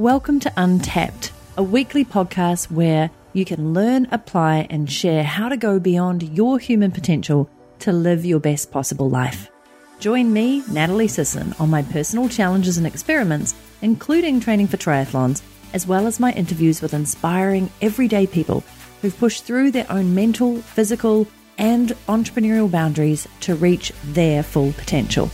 Welcome to Untapped, a weekly podcast where you can learn, apply, and share how to go beyond your human potential to live your best possible life. Join me, Natalie Sisson, on my personal challenges and experiments, including training for triathlons, as well as my interviews with inspiring everyday people who've pushed through their own mental, physical, and entrepreneurial boundaries to reach their full potential.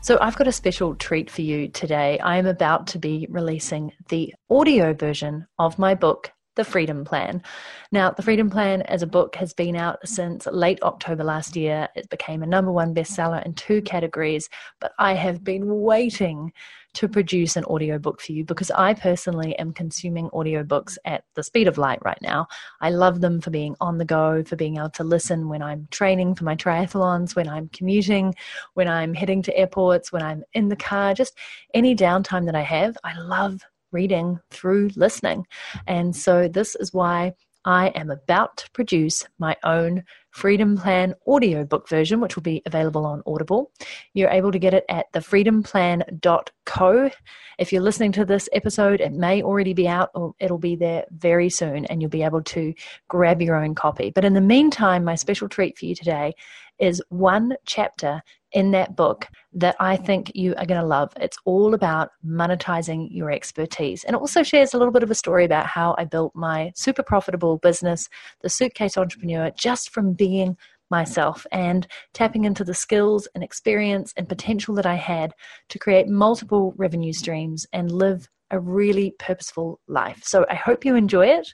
So, I've got a special treat for you today. I am about to be releasing the audio version of my book, The Freedom Plan. Now, The Freedom Plan as a book has been out since late October last year. It became a number one bestseller in two categories, but I have been waiting to produce an audiobook for you because I personally am consuming audiobooks at the speed of light right now. I love them for being on the go, for being able to listen when I'm training for my triathlons, when I'm commuting, when I'm heading to airports, when I'm in the car, just any downtime that I have. I love reading through listening. And so this is why I am about to produce my own Freedom Plan audiobook version, which will be available on Audible. You're able to get it at thefreedomplan.co. If you're listening to this episode, it may already be out or it'll be there very soon, and you'll be able to grab your own copy. But in the meantime, my special treat for you today is one chapter in that book that I think you are going to love. It's all about monetizing your expertise. And it also shares a little bit of a story about how I built my super profitable business, The Suitcase Entrepreneur, just from being myself and tapping into the skills and experience and potential that I had to create multiple revenue streams and live a really purposeful life. So I hope you enjoy it.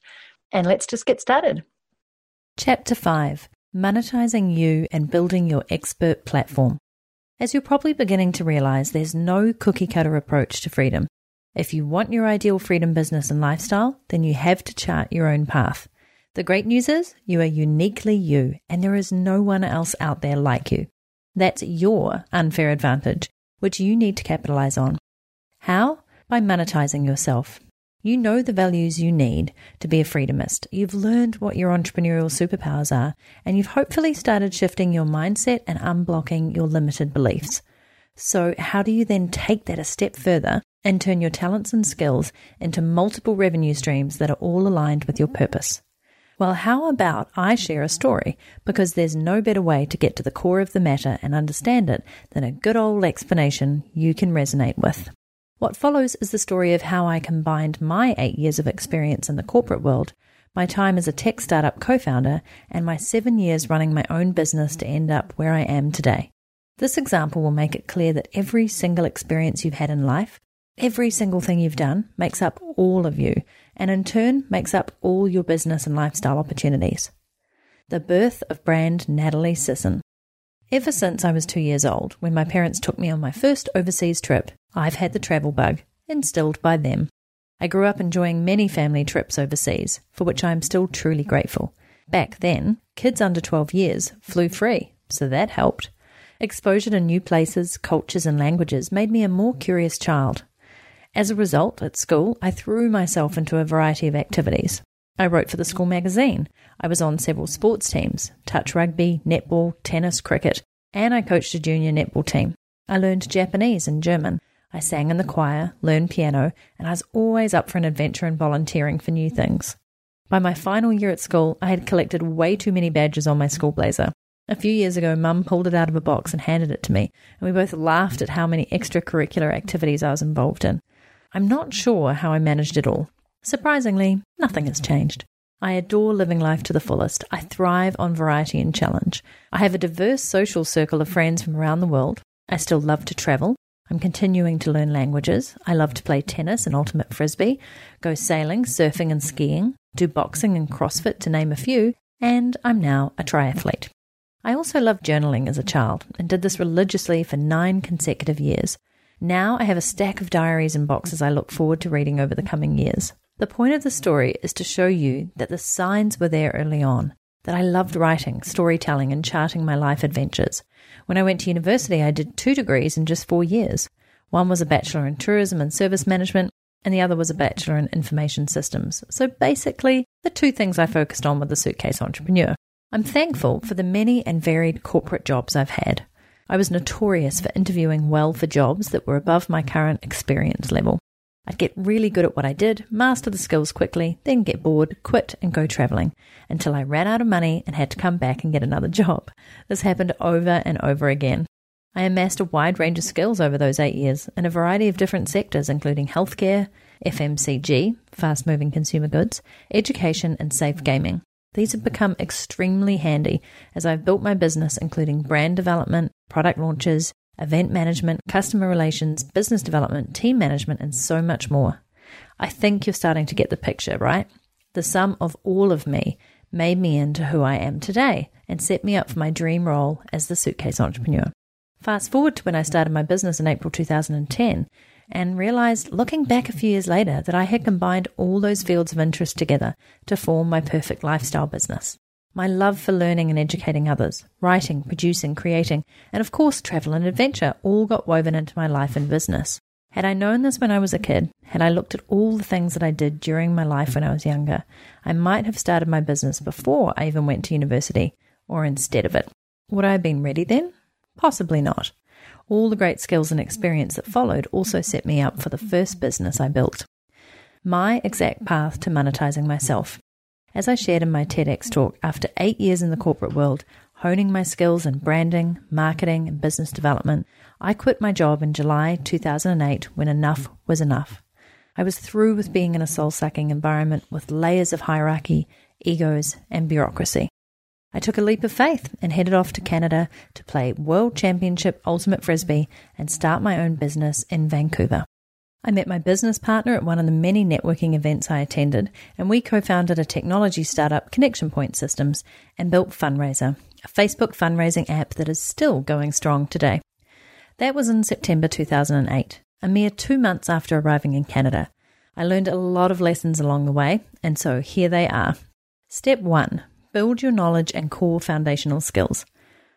And let's just get started. Chapter 5 Monetizing You and Building Your Expert Platform. As you're probably beginning to realize, there's no cookie cutter approach to freedom. If you want your ideal freedom business and lifestyle, then you have to chart your own path. The great news is you are uniquely you, and there is no one else out there like you. That's your unfair advantage, which you need to capitalize on. How? By monetizing yourself. You know the values you need to be a freedomist. You've learned what your entrepreneurial superpowers are, and you've hopefully started shifting your mindset and unblocking your limited beliefs. So, how do you then take that a step further and turn your talents and skills into multiple revenue streams that are all aligned with your purpose? Well, how about I share a story? Because there's no better way to get to the core of the matter and understand it than a good old explanation you can resonate with. What follows is the story of how I combined my eight years of experience in the corporate world, my time as a tech startup co founder, and my seven years running my own business to end up where I am today. This example will make it clear that every single experience you've had in life, every single thing you've done, makes up all of you, and in turn makes up all your business and lifestyle opportunities. The birth of brand Natalie Sisson. Ever since I was two years old, when my parents took me on my first overseas trip, I've had the travel bug, instilled by them. I grew up enjoying many family trips overseas, for which I am still truly grateful. Back then, kids under 12 years flew free, so that helped. Exposure to new places, cultures, and languages made me a more curious child. As a result, at school, I threw myself into a variety of activities. I wrote for the school magazine. I was on several sports teams touch rugby, netball, tennis, cricket, and I coached a junior netball team. I learned Japanese and German. I sang in the choir, learned piano, and I was always up for an adventure and volunteering for new things. By my final year at school, I had collected way too many badges on my school blazer. A few years ago, Mum pulled it out of a box and handed it to me, and we both laughed at how many extracurricular activities I was involved in. I'm not sure how I managed it all. Surprisingly, nothing has changed. I adore living life to the fullest. I thrive on variety and challenge. I have a diverse social circle of friends from around the world. I still love to travel. I'm continuing to learn languages. I love to play tennis and ultimate frisbee, go sailing, surfing, and skiing, do boxing and CrossFit, to name a few, and I'm now a triathlete. I also loved journaling as a child and did this religiously for nine consecutive years. Now I have a stack of diaries and boxes I look forward to reading over the coming years. The point of the story is to show you that the signs were there early on, that I loved writing, storytelling, and charting my life adventures. When I went to university, I did two degrees in just four years. One was a Bachelor in Tourism and Service Management, and the other was a Bachelor in Information Systems. So basically, the two things I focused on were the suitcase entrepreneur. I'm thankful for the many and varied corporate jobs I've had. I was notorious for interviewing well for jobs that were above my current experience level. I'd get really good at what I did, master the skills quickly, then get bored, quit, and go traveling until I ran out of money and had to come back and get another job. This happened over and over again. I amassed a wide range of skills over those eight years in a variety of different sectors, including healthcare, FMCG, fast moving consumer goods, education, and safe gaming. These have become extremely handy as I've built my business, including brand development, product launches, event management, customer relations, business development, team management, and so much more. I think you're starting to get the picture, right? The sum of all of me made me into who I am today and set me up for my dream role as the suitcase entrepreneur. Fast forward to when I started my business in April 2010 and realized looking back a few years later that I had combined all those fields of interest together to form my perfect lifestyle business. My love for learning and educating others, writing, producing, creating, and of course travel and adventure all got woven into my life and business. Had I known this when I was a kid, had I looked at all the things that I did during my life when I was younger, I might have started my business before I even went to university, or instead of it. Would I have been ready then? Possibly not. All the great skills and experience that followed also set me up for the first business I built. My exact path to monetizing myself. As I shared in my TEDx talk, after eight years in the corporate world, honing my skills in branding, marketing, and business development, I quit my job in July 2008 when enough was enough. I was through with being in a soul sucking environment with layers of hierarchy, egos, and bureaucracy. I took a leap of faith and headed off to Canada to play World Championship Ultimate Frisbee and start my own business in Vancouver. I met my business partner at one of the many networking events I attended, and we co founded a technology startup, Connection Point Systems, and built Fundraiser, a Facebook fundraising app that is still going strong today. That was in September 2008, a mere two months after arriving in Canada. I learned a lot of lessons along the way, and so here they are. Step one build your knowledge and core foundational skills.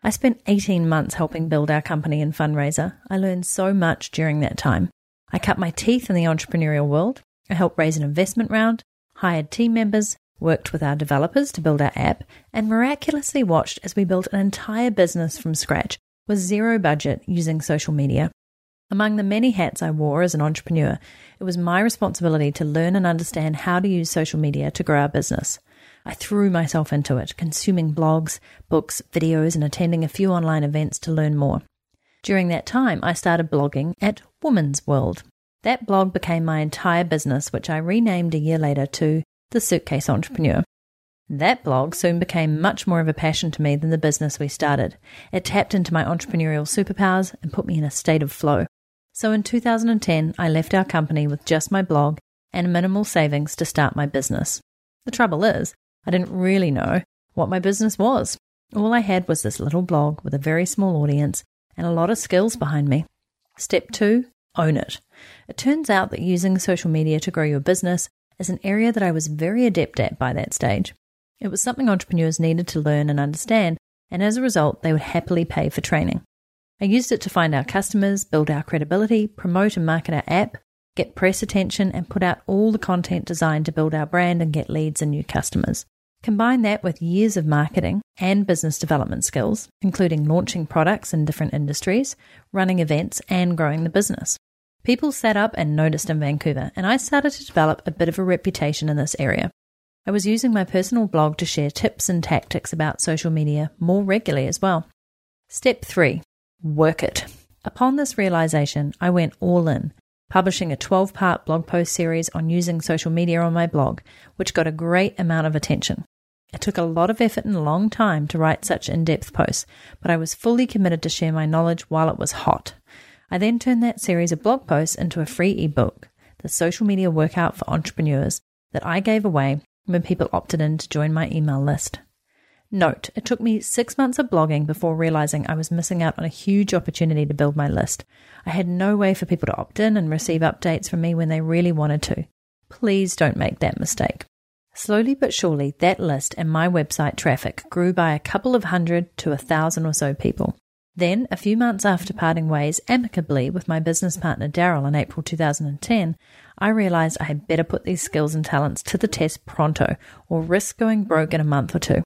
I spent 18 months helping build our company and fundraiser. I learned so much during that time. I cut my teeth in the entrepreneurial world. I helped raise an investment round, hired team members, worked with our developers to build our app, and miraculously watched as we built an entire business from scratch with zero budget using social media. Among the many hats I wore as an entrepreneur, it was my responsibility to learn and understand how to use social media to grow our business. I threw myself into it, consuming blogs, books, videos, and attending a few online events to learn more. During that time, I started blogging at Woman's World. That blog became my entire business, which I renamed a year later to The Suitcase Entrepreneur. That blog soon became much more of a passion to me than the business we started. It tapped into my entrepreneurial superpowers and put me in a state of flow. So in 2010, I left our company with just my blog and minimal savings to start my business. The trouble is, I didn't really know what my business was. All I had was this little blog with a very small audience and a lot of skills behind me. Step two, own it. It turns out that using social media to grow your business is an area that I was very adept at by that stage. It was something entrepreneurs needed to learn and understand, and as a result, they would happily pay for training. I used it to find our customers, build our credibility, promote and market our app, get press attention, and put out all the content designed to build our brand and get leads and new customers. Combine that with years of marketing and business development skills, including launching products in different industries, running events, and growing the business. People sat up and noticed in Vancouver, and I started to develop a bit of a reputation in this area. I was using my personal blog to share tips and tactics about social media more regularly as well. Step 3 Work it. Upon this realization, I went all in publishing a 12 part blog post series on using social media on my blog, which got a great amount of attention. It took a lot of effort and a long time to write such in depth posts, but I was fully committed to share my knowledge while it was hot. I then turned that series of blog posts into a free ebook, The Social Media Workout for Entrepreneurs, that I gave away when people opted in to join my email list. Note, it took me six months of blogging before realizing I was missing out on a huge opportunity to build my list. I had no way for people to opt in and receive updates from me when they really wanted to. Please don't make that mistake. Slowly but surely, that list and my website traffic grew by a couple of hundred to a thousand or so people. Then, a few months after parting ways amicably with my business partner Daryl in April 2010, I realized I had better put these skills and talents to the test pronto or risk going broke in a month or two.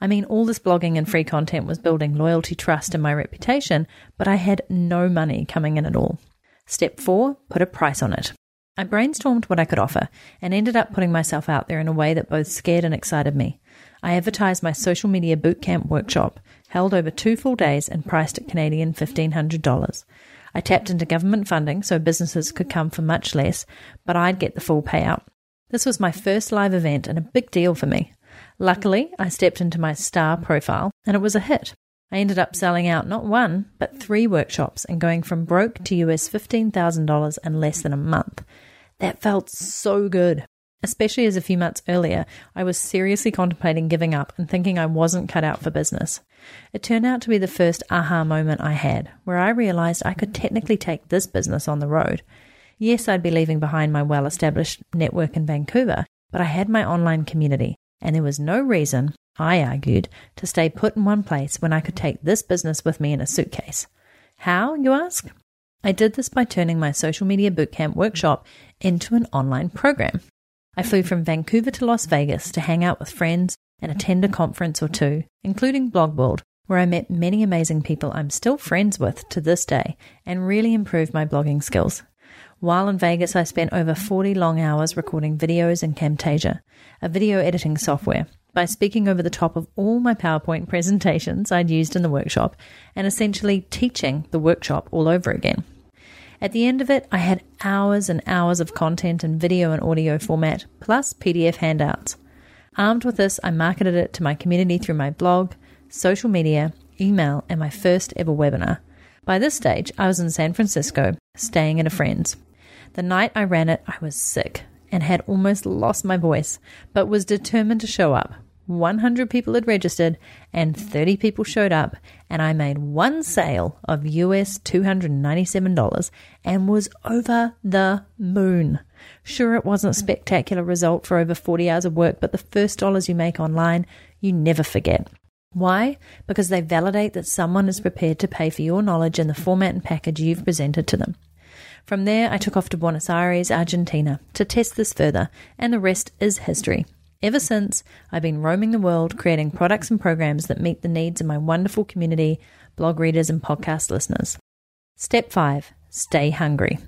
I mean, all this blogging and free content was building loyalty, trust, and my reputation, but I had no money coming in at all. Step four, put a price on it. I brainstormed what I could offer and ended up putting myself out there in a way that both scared and excited me. I advertised my social media bootcamp workshop, held over two full days and priced at Canadian $1,500. I tapped into government funding so businesses could come for much less, but I'd get the full payout. This was my first live event and a big deal for me. Luckily, I stepped into my star profile and it was a hit. I ended up selling out not one, but three workshops and going from broke to US $15,000 in less than a month. That felt so good, especially as a few months earlier I was seriously contemplating giving up and thinking I wasn't cut out for business. It turned out to be the first aha moment I had, where I realized I could technically take this business on the road. Yes, I'd be leaving behind my well established network in Vancouver, but I had my online community, and there was no reason, I argued, to stay put in one place when I could take this business with me in a suitcase. How, you ask? I did this by turning my social media bootcamp workshop into an online program. I flew from Vancouver to Las Vegas to hang out with friends and attend a conference or two, including Blog World, where I met many amazing people I'm still friends with to this day and really improved my blogging skills. While in Vegas, I spent over 40 long hours recording videos in Camtasia, a video editing software, by speaking over the top of all my PowerPoint presentations I'd used in the workshop and essentially teaching the workshop all over again. At the end of it, I had hours and hours of content in video and audio format, plus PDF handouts. Armed with this, I marketed it to my community through my blog, social media, email, and my first ever webinar. By this stage, I was in San Francisco, staying at a friend's. The night I ran it, I was sick and had almost lost my voice, but was determined to show up. 100 people had registered and 30 people showed up, and I made one sale of US $297 and was over the moon. Sure, it wasn't a spectacular result for over 40 hours of work, but the first dollars you make online, you never forget. Why? Because they validate that someone is prepared to pay for your knowledge in the format and package you've presented to them. From there, I took off to Buenos Aires, Argentina, to test this further, and the rest is history. Ever since, I've been roaming the world creating products and programs that meet the needs of my wonderful community, blog readers, and podcast listeners. Step 5 Stay hungry.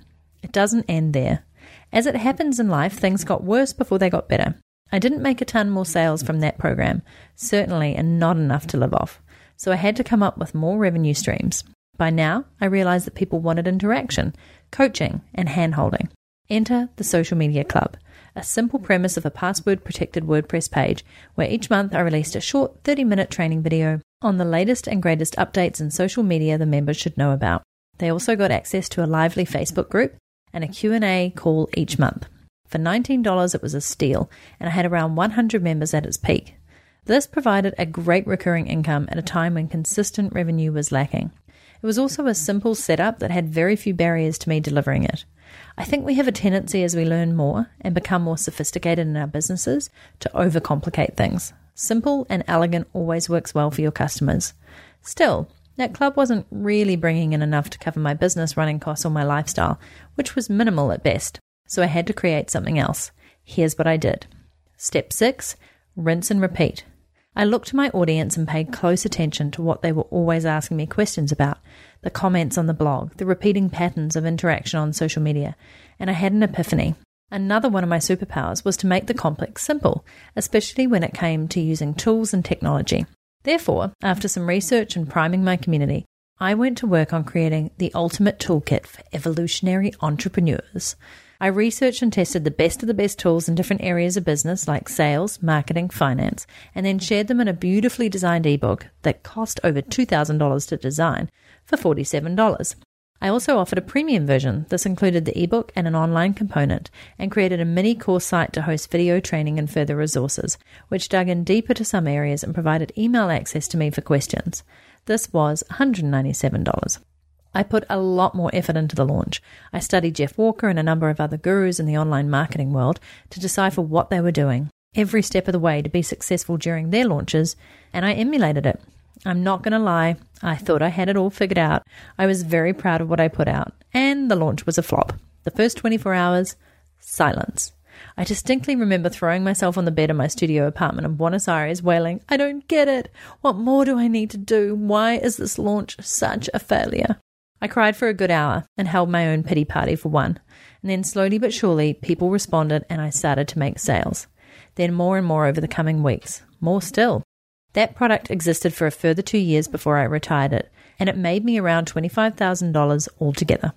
It doesn't end there. As it happens in life, things got worse before they got better. I didn't make a ton more sales from that program, certainly, and not enough to live off. So I had to come up with more revenue streams. By now, I realized that people wanted interaction, coaching, and handholding. Enter the Social Media Club a simple premise of a password protected WordPress page where each month I released a short 30 minute training video on the latest and greatest updates in social media the members should know about. They also got access to a lively Facebook group and a Q&A call each month. For $19 it was a steal and I had around 100 members at its peak. This provided a great recurring income at a time when consistent revenue was lacking. It was also a simple setup that had very few barriers to me delivering it. I think we have a tendency as we learn more and become more sophisticated in our businesses to overcomplicate things. Simple and elegant always works well for your customers. Still, that club wasn't really bringing in enough to cover my business running costs or my lifestyle, which was minimal at best. So I had to create something else. Here's what I did. Step 6 Rinse and repeat. I looked to my audience and paid close attention to what they were always asking me questions about the comments on the blog, the repeating patterns of interaction on social media, and I had an epiphany. Another one of my superpowers was to make the complex simple, especially when it came to using tools and technology. Therefore, after some research and priming my community, I went to work on creating the ultimate toolkit for evolutionary entrepreneurs. I researched and tested the best of the best tools in different areas of business like sales, marketing, finance, and then shared them in a beautifully designed ebook that cost over $2,000 to design for $47. I also offered a premium version. This included the ebook and an online component, and created a mini course site to host video training and further resources, which dug in deeper to some areas and provided email access to me for questions. This was $197. I put a lot more effort into the launch. I studied Jeff Walker and a number of other gurus in the online marketing world to decipher what they were doing, every step of the way to be successful during their launches, and I emulated it. I'm not going to lie, I thought I had it all figured out. I was very proud of what I put out, and the launch was a flop. The first 24 hours, silence. I distinctly remember throwing myself on the bed in my studio apartment in Buenos Aires, wailing, I don't get it. What more do I need to do? Why is this launch such a failure? I cried for a good hour and held my own pity party for one. And then slowly but surely, people responded and I started to make sales. Then more and more over the coming weeks. More still. That product existed for a further two years before I retired it, and it made me around $25,000 altogether.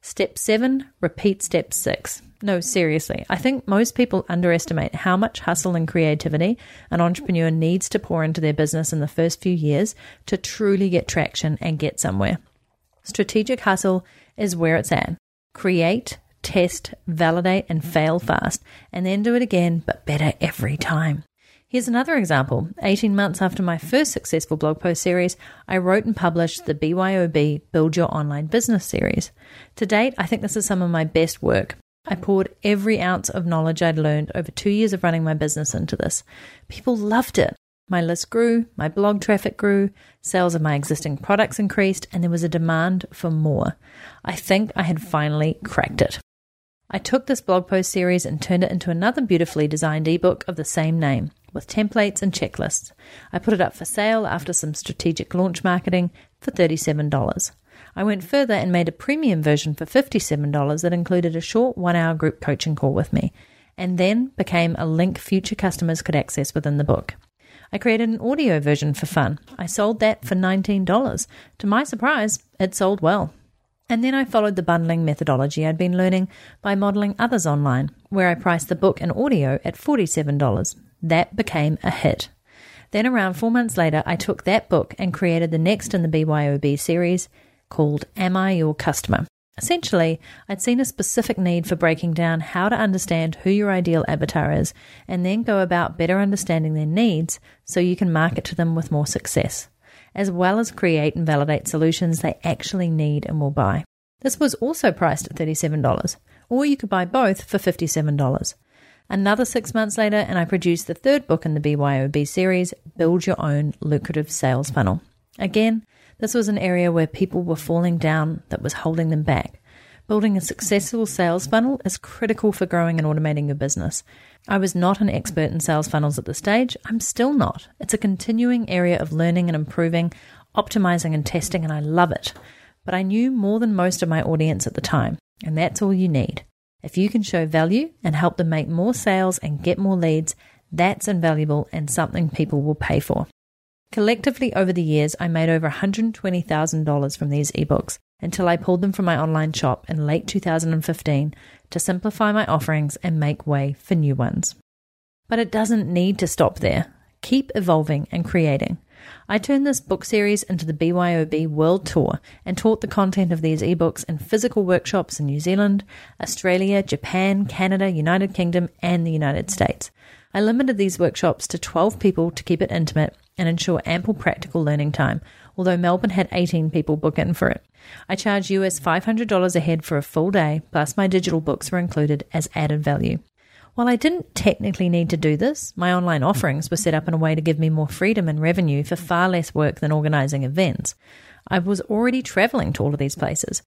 Step seven, repeat step six. No, seriously, I think most people underestimate how much hustle and creativity an entrepreneur needs to pour into their business in the first few years to truly get traction and get somewhere. Strategic hustle is where it's at. Create, test, validate, and fail fast, and then do it again, but better every time. Here's another example. 18 months after my first successful blog post series, I wrote and published the BYOB Build Your Online Business series. To date, I think this is some of my best work. I poured every ounce of knowledge I'd learned over two years of running my business into this. People loved it. My list grew, my blog traffic grew, sales of my existing products increased, and there was a demand for more. I think I had finally cracked it. I took this blog post series and turned it into another beautifully designed ebook of the same name with templates and checklists. I put it up for sale after some strategic launch marketing for $37. I went further and made a premium version for $57 that included a short one hour group coaching call with me, and then became a link future customers could access within the book. I created an audio version for fun. I sold that for $19. To my surprise, it sold well. And then I followed the bundling methodology I'd been learning by modeling others online, where I priced the book and audio at $47. That became a hit. Then, around four months later, I took that book and created the next in the BYOB series called Am I Your Customer? Essentially, I'd seen a specific need for breaking down how to understand who your ideal avatar is and then go about better understanding their needs so you can market to them with more success, as well as create and validate solutions they actually need and will buy. This was also priced at $37, or you could buy both for $57. Another six months later, and I produced the third book in the BYOB series, Build Your Own Lucrative Sales Funnel. Again, this was an area where people were falling down that was holding them back. Building a successful sales funnel is critical for growing and automating your business. I was not an expert in sales funnels at the stage. I'm still not. It's a continuing area of learning and improving, optimizing and testing, and I love it. But I knew more than most of my audience at the time, and that's all you need. If you can show value and help them make more sales and get more leads, that's invaluable and something people will pay for. Collectively, over the years, I made over $120,000 from these ebooks until I pulled them from my online shop in late 2015 to simplify my offerings and make way for new ones. But it doesn't need to stop there. Keep evolving and creating. I turned this book series into the BYOB World Tour and taught the content of these ebooks in physical workshops in New Zealand, Australia, Japan, Canada, United Kingdom, and the United States. I limited these workshops to 12 people to keep it intimate and ensure ample practical learning time, although Melbourne had 18 people book in for it. I charge US $500 a head for a full day, plus my digital books were included as added value. While I didn't technically need to do this, my online offerings were set up in a way to give me more freedom and revenue for far less work than organising events. I was already travelling to all of these places,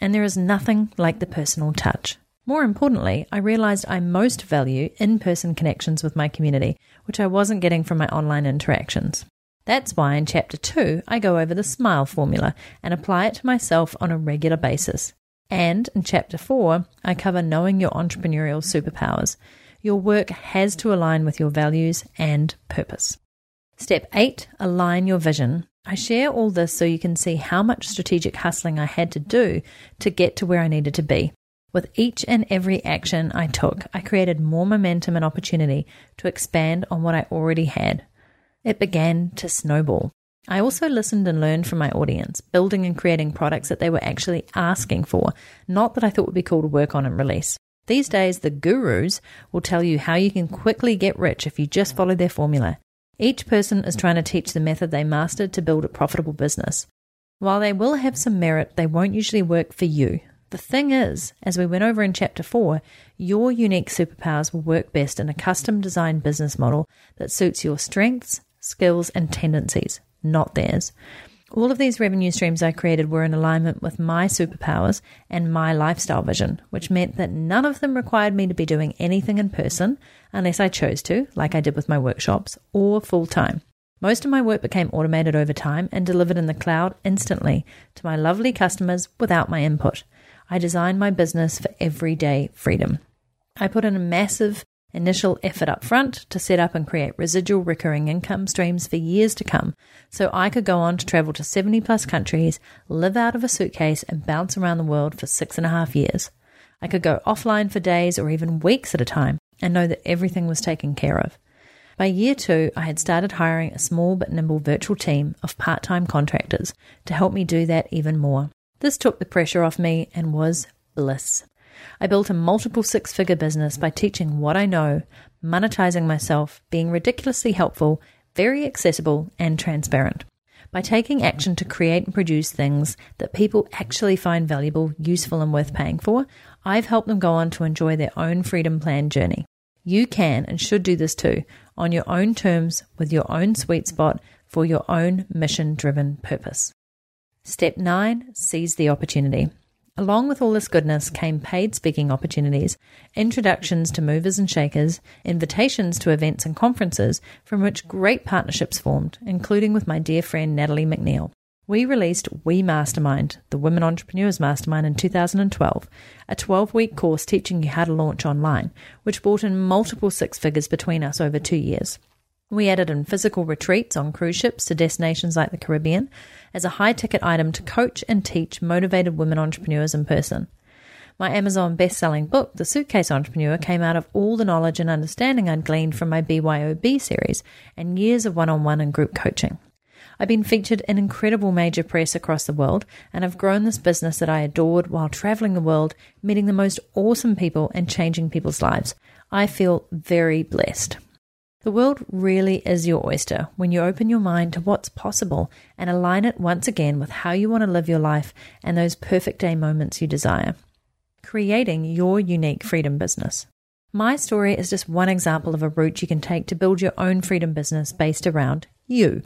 and there is nothing like the personal touch. More importantly, I realized I most value in person connections with my community, which I wasn't getting from my online interactions. That's why in Chapter 2, I go over the SMILE formula and apply it to myself on a regular basis. And in Chapter 4, I cover knowing your entrepreneurial superpowers. Your work has to align with your values and purpose. Step 8 Align your vision. I share all this so you can see how much strategic hustling I had to do to get to where I needed to be. With each and every action I took, I created more momentum and opportunity to expand on what I already had. It began to snowball. I also listened and learned from my audience, building and creating products that they were actually asking for, not that I thought would be cool to work on and release. These days, the gurus will tell you how you can quickly get rich if you just follow their formula. Each person is trying to teach the method they mastered to build a profitable business. While they will have some merit, they won't usually work for you. The thing is, as we went over in chapter 4, your unique superpowers will work best in a custom designed business model that suits your strengths, skills, and tendencies, not theirs. All of these revenue streams I created were in alignment with my superpowers and my lifestyle vision, which meant that none of them required me to be doing anything in person unless I chose to, like I did with my workshops, or full time. Most of my work became automated over time and delivered in the cloud instantly to my lovely customers without my input. I designed my business for everyday freedom. I put in a massive initial effort up front to set up and create residual recurring income streams for years to come so I could go on to travel to 70 plus countries, live out of a suitcase, and bounce around the world for six and a half years. I could go offline for days or even weeks at a time and know that everything was taken care of. By year two, I had started hiring a small but nimble virtual team of part time contractors to help me do that even more. This took the pressure off me and was bliss. I built a multiple six figure business by teaching what I know, monetizing myself, being ridiculously helpful, very accessible, and transparent. By taking action to create and produce things that people actually find valuable, useful, and worth paying for, I've helped them go on to enjoy their own freedom plan journey. You can and should do this too, on your own terms, with your own sweet spot, for your own mission driven purpose. Step 9 Seize the opportunity. Along with all this goodness came paid speaking opportunities, introductions to movers and shakers, invitations to events and conferences, from which great partnerships formed, including with my dear friend Natalie MacNeil. We released We Mastermind, the Women Entrepreneurs Mastermind, in 2012, a 12 week course teaching you how to launch online, which brought in multiple six figures between us over two years. We added in physical retreats on cruise ships to destinations like the Caribbean as a high ticket item to coach and teach motivated women entrepreneurs in person. My Amazon best selling book, The Suitcase Entrepreneur, came out of all the knowledge and understanding I'd gleaned from my BYOB series and years of one on one and group coaching. I've been featured in incredible major press across the world and have grown this business that I adored while traveling the world, meeting the most awesome people and changing people's lives. I feel very blessed. The world really is your oyster when you open your mind to what's possible and align it once again with how you want to live your life and those perfect day moments you desire. Creating your unique freedom business. My story is just one example of a route you can take to build your own freedom business based around you.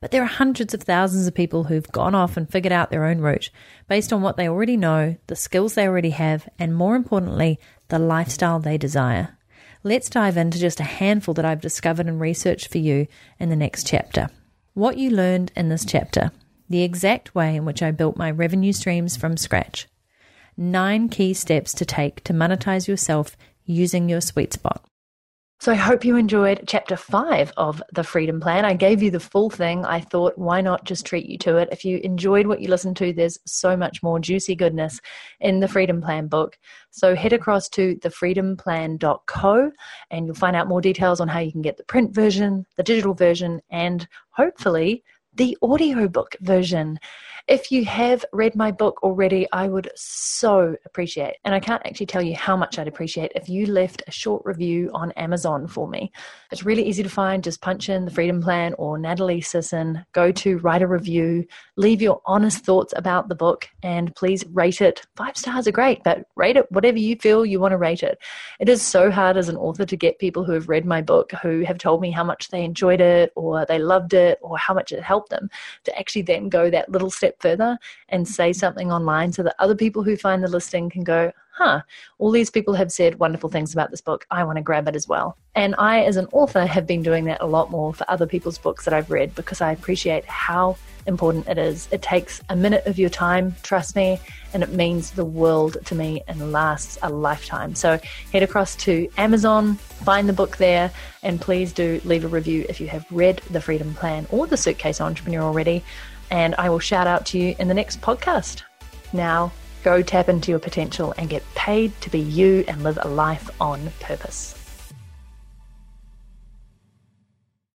But there are hundreds of thousands of people who've gone off and figured out their own route based on what they already know, the skills they already have, and more importantly, the lifestyle they desire. Let's dive into just a handful that I've discovered and researched for you in the next chapter. What you learned in this chapter, the exact way in which I built my revenue streams from scratch, nine key steps to take to monetize yourself using your sweet spot. So I hope you enjoyed chapter five of the Freedom Plan. I gave you the full thing. I thought, why not just treat you to it? If you enjoyed what you listened to, there's so much more juicy goodness in the Freedom Plan book. So head across to thefreedomplan.co and you'll find out more details on how you can get the print version, the digital version, and hopefully the audiobook version. If you have read my book already, I would so appreciate, and I can't actually tell you how much I'd appreciate if you left a short review on Amazon for me. It's really easy to find. Just punch in the Freedom Plan or Natalie Sisson, go to write a review, leave your honest thoughts about the book, and please rate it. Five stars are great, but rate it whatever you feel you want to rate it. It is so hard as an author to get people who have read my book who have told me how much they enjoyed it or they loved it or how much it helped them to actually then go that little step further and say something online so that other people who find the listing can go, huh, all these people have said wonderful things about this book. I want to grab it as well. And I, as an author, have been doing that a lot more for other people's books that I've read because I appreciate how important it is. It takes a minute of your time, trust me, and it means the world to me and lasts a lifetime. So head across to Amazon, find the book there, and please do leave a review if you have read The Freedom Plan or The Suitcase Entrepreneur already. And I will shout out to you in the next podcast. Now, go tap into your potential and get paid to be you and live a life on purpose.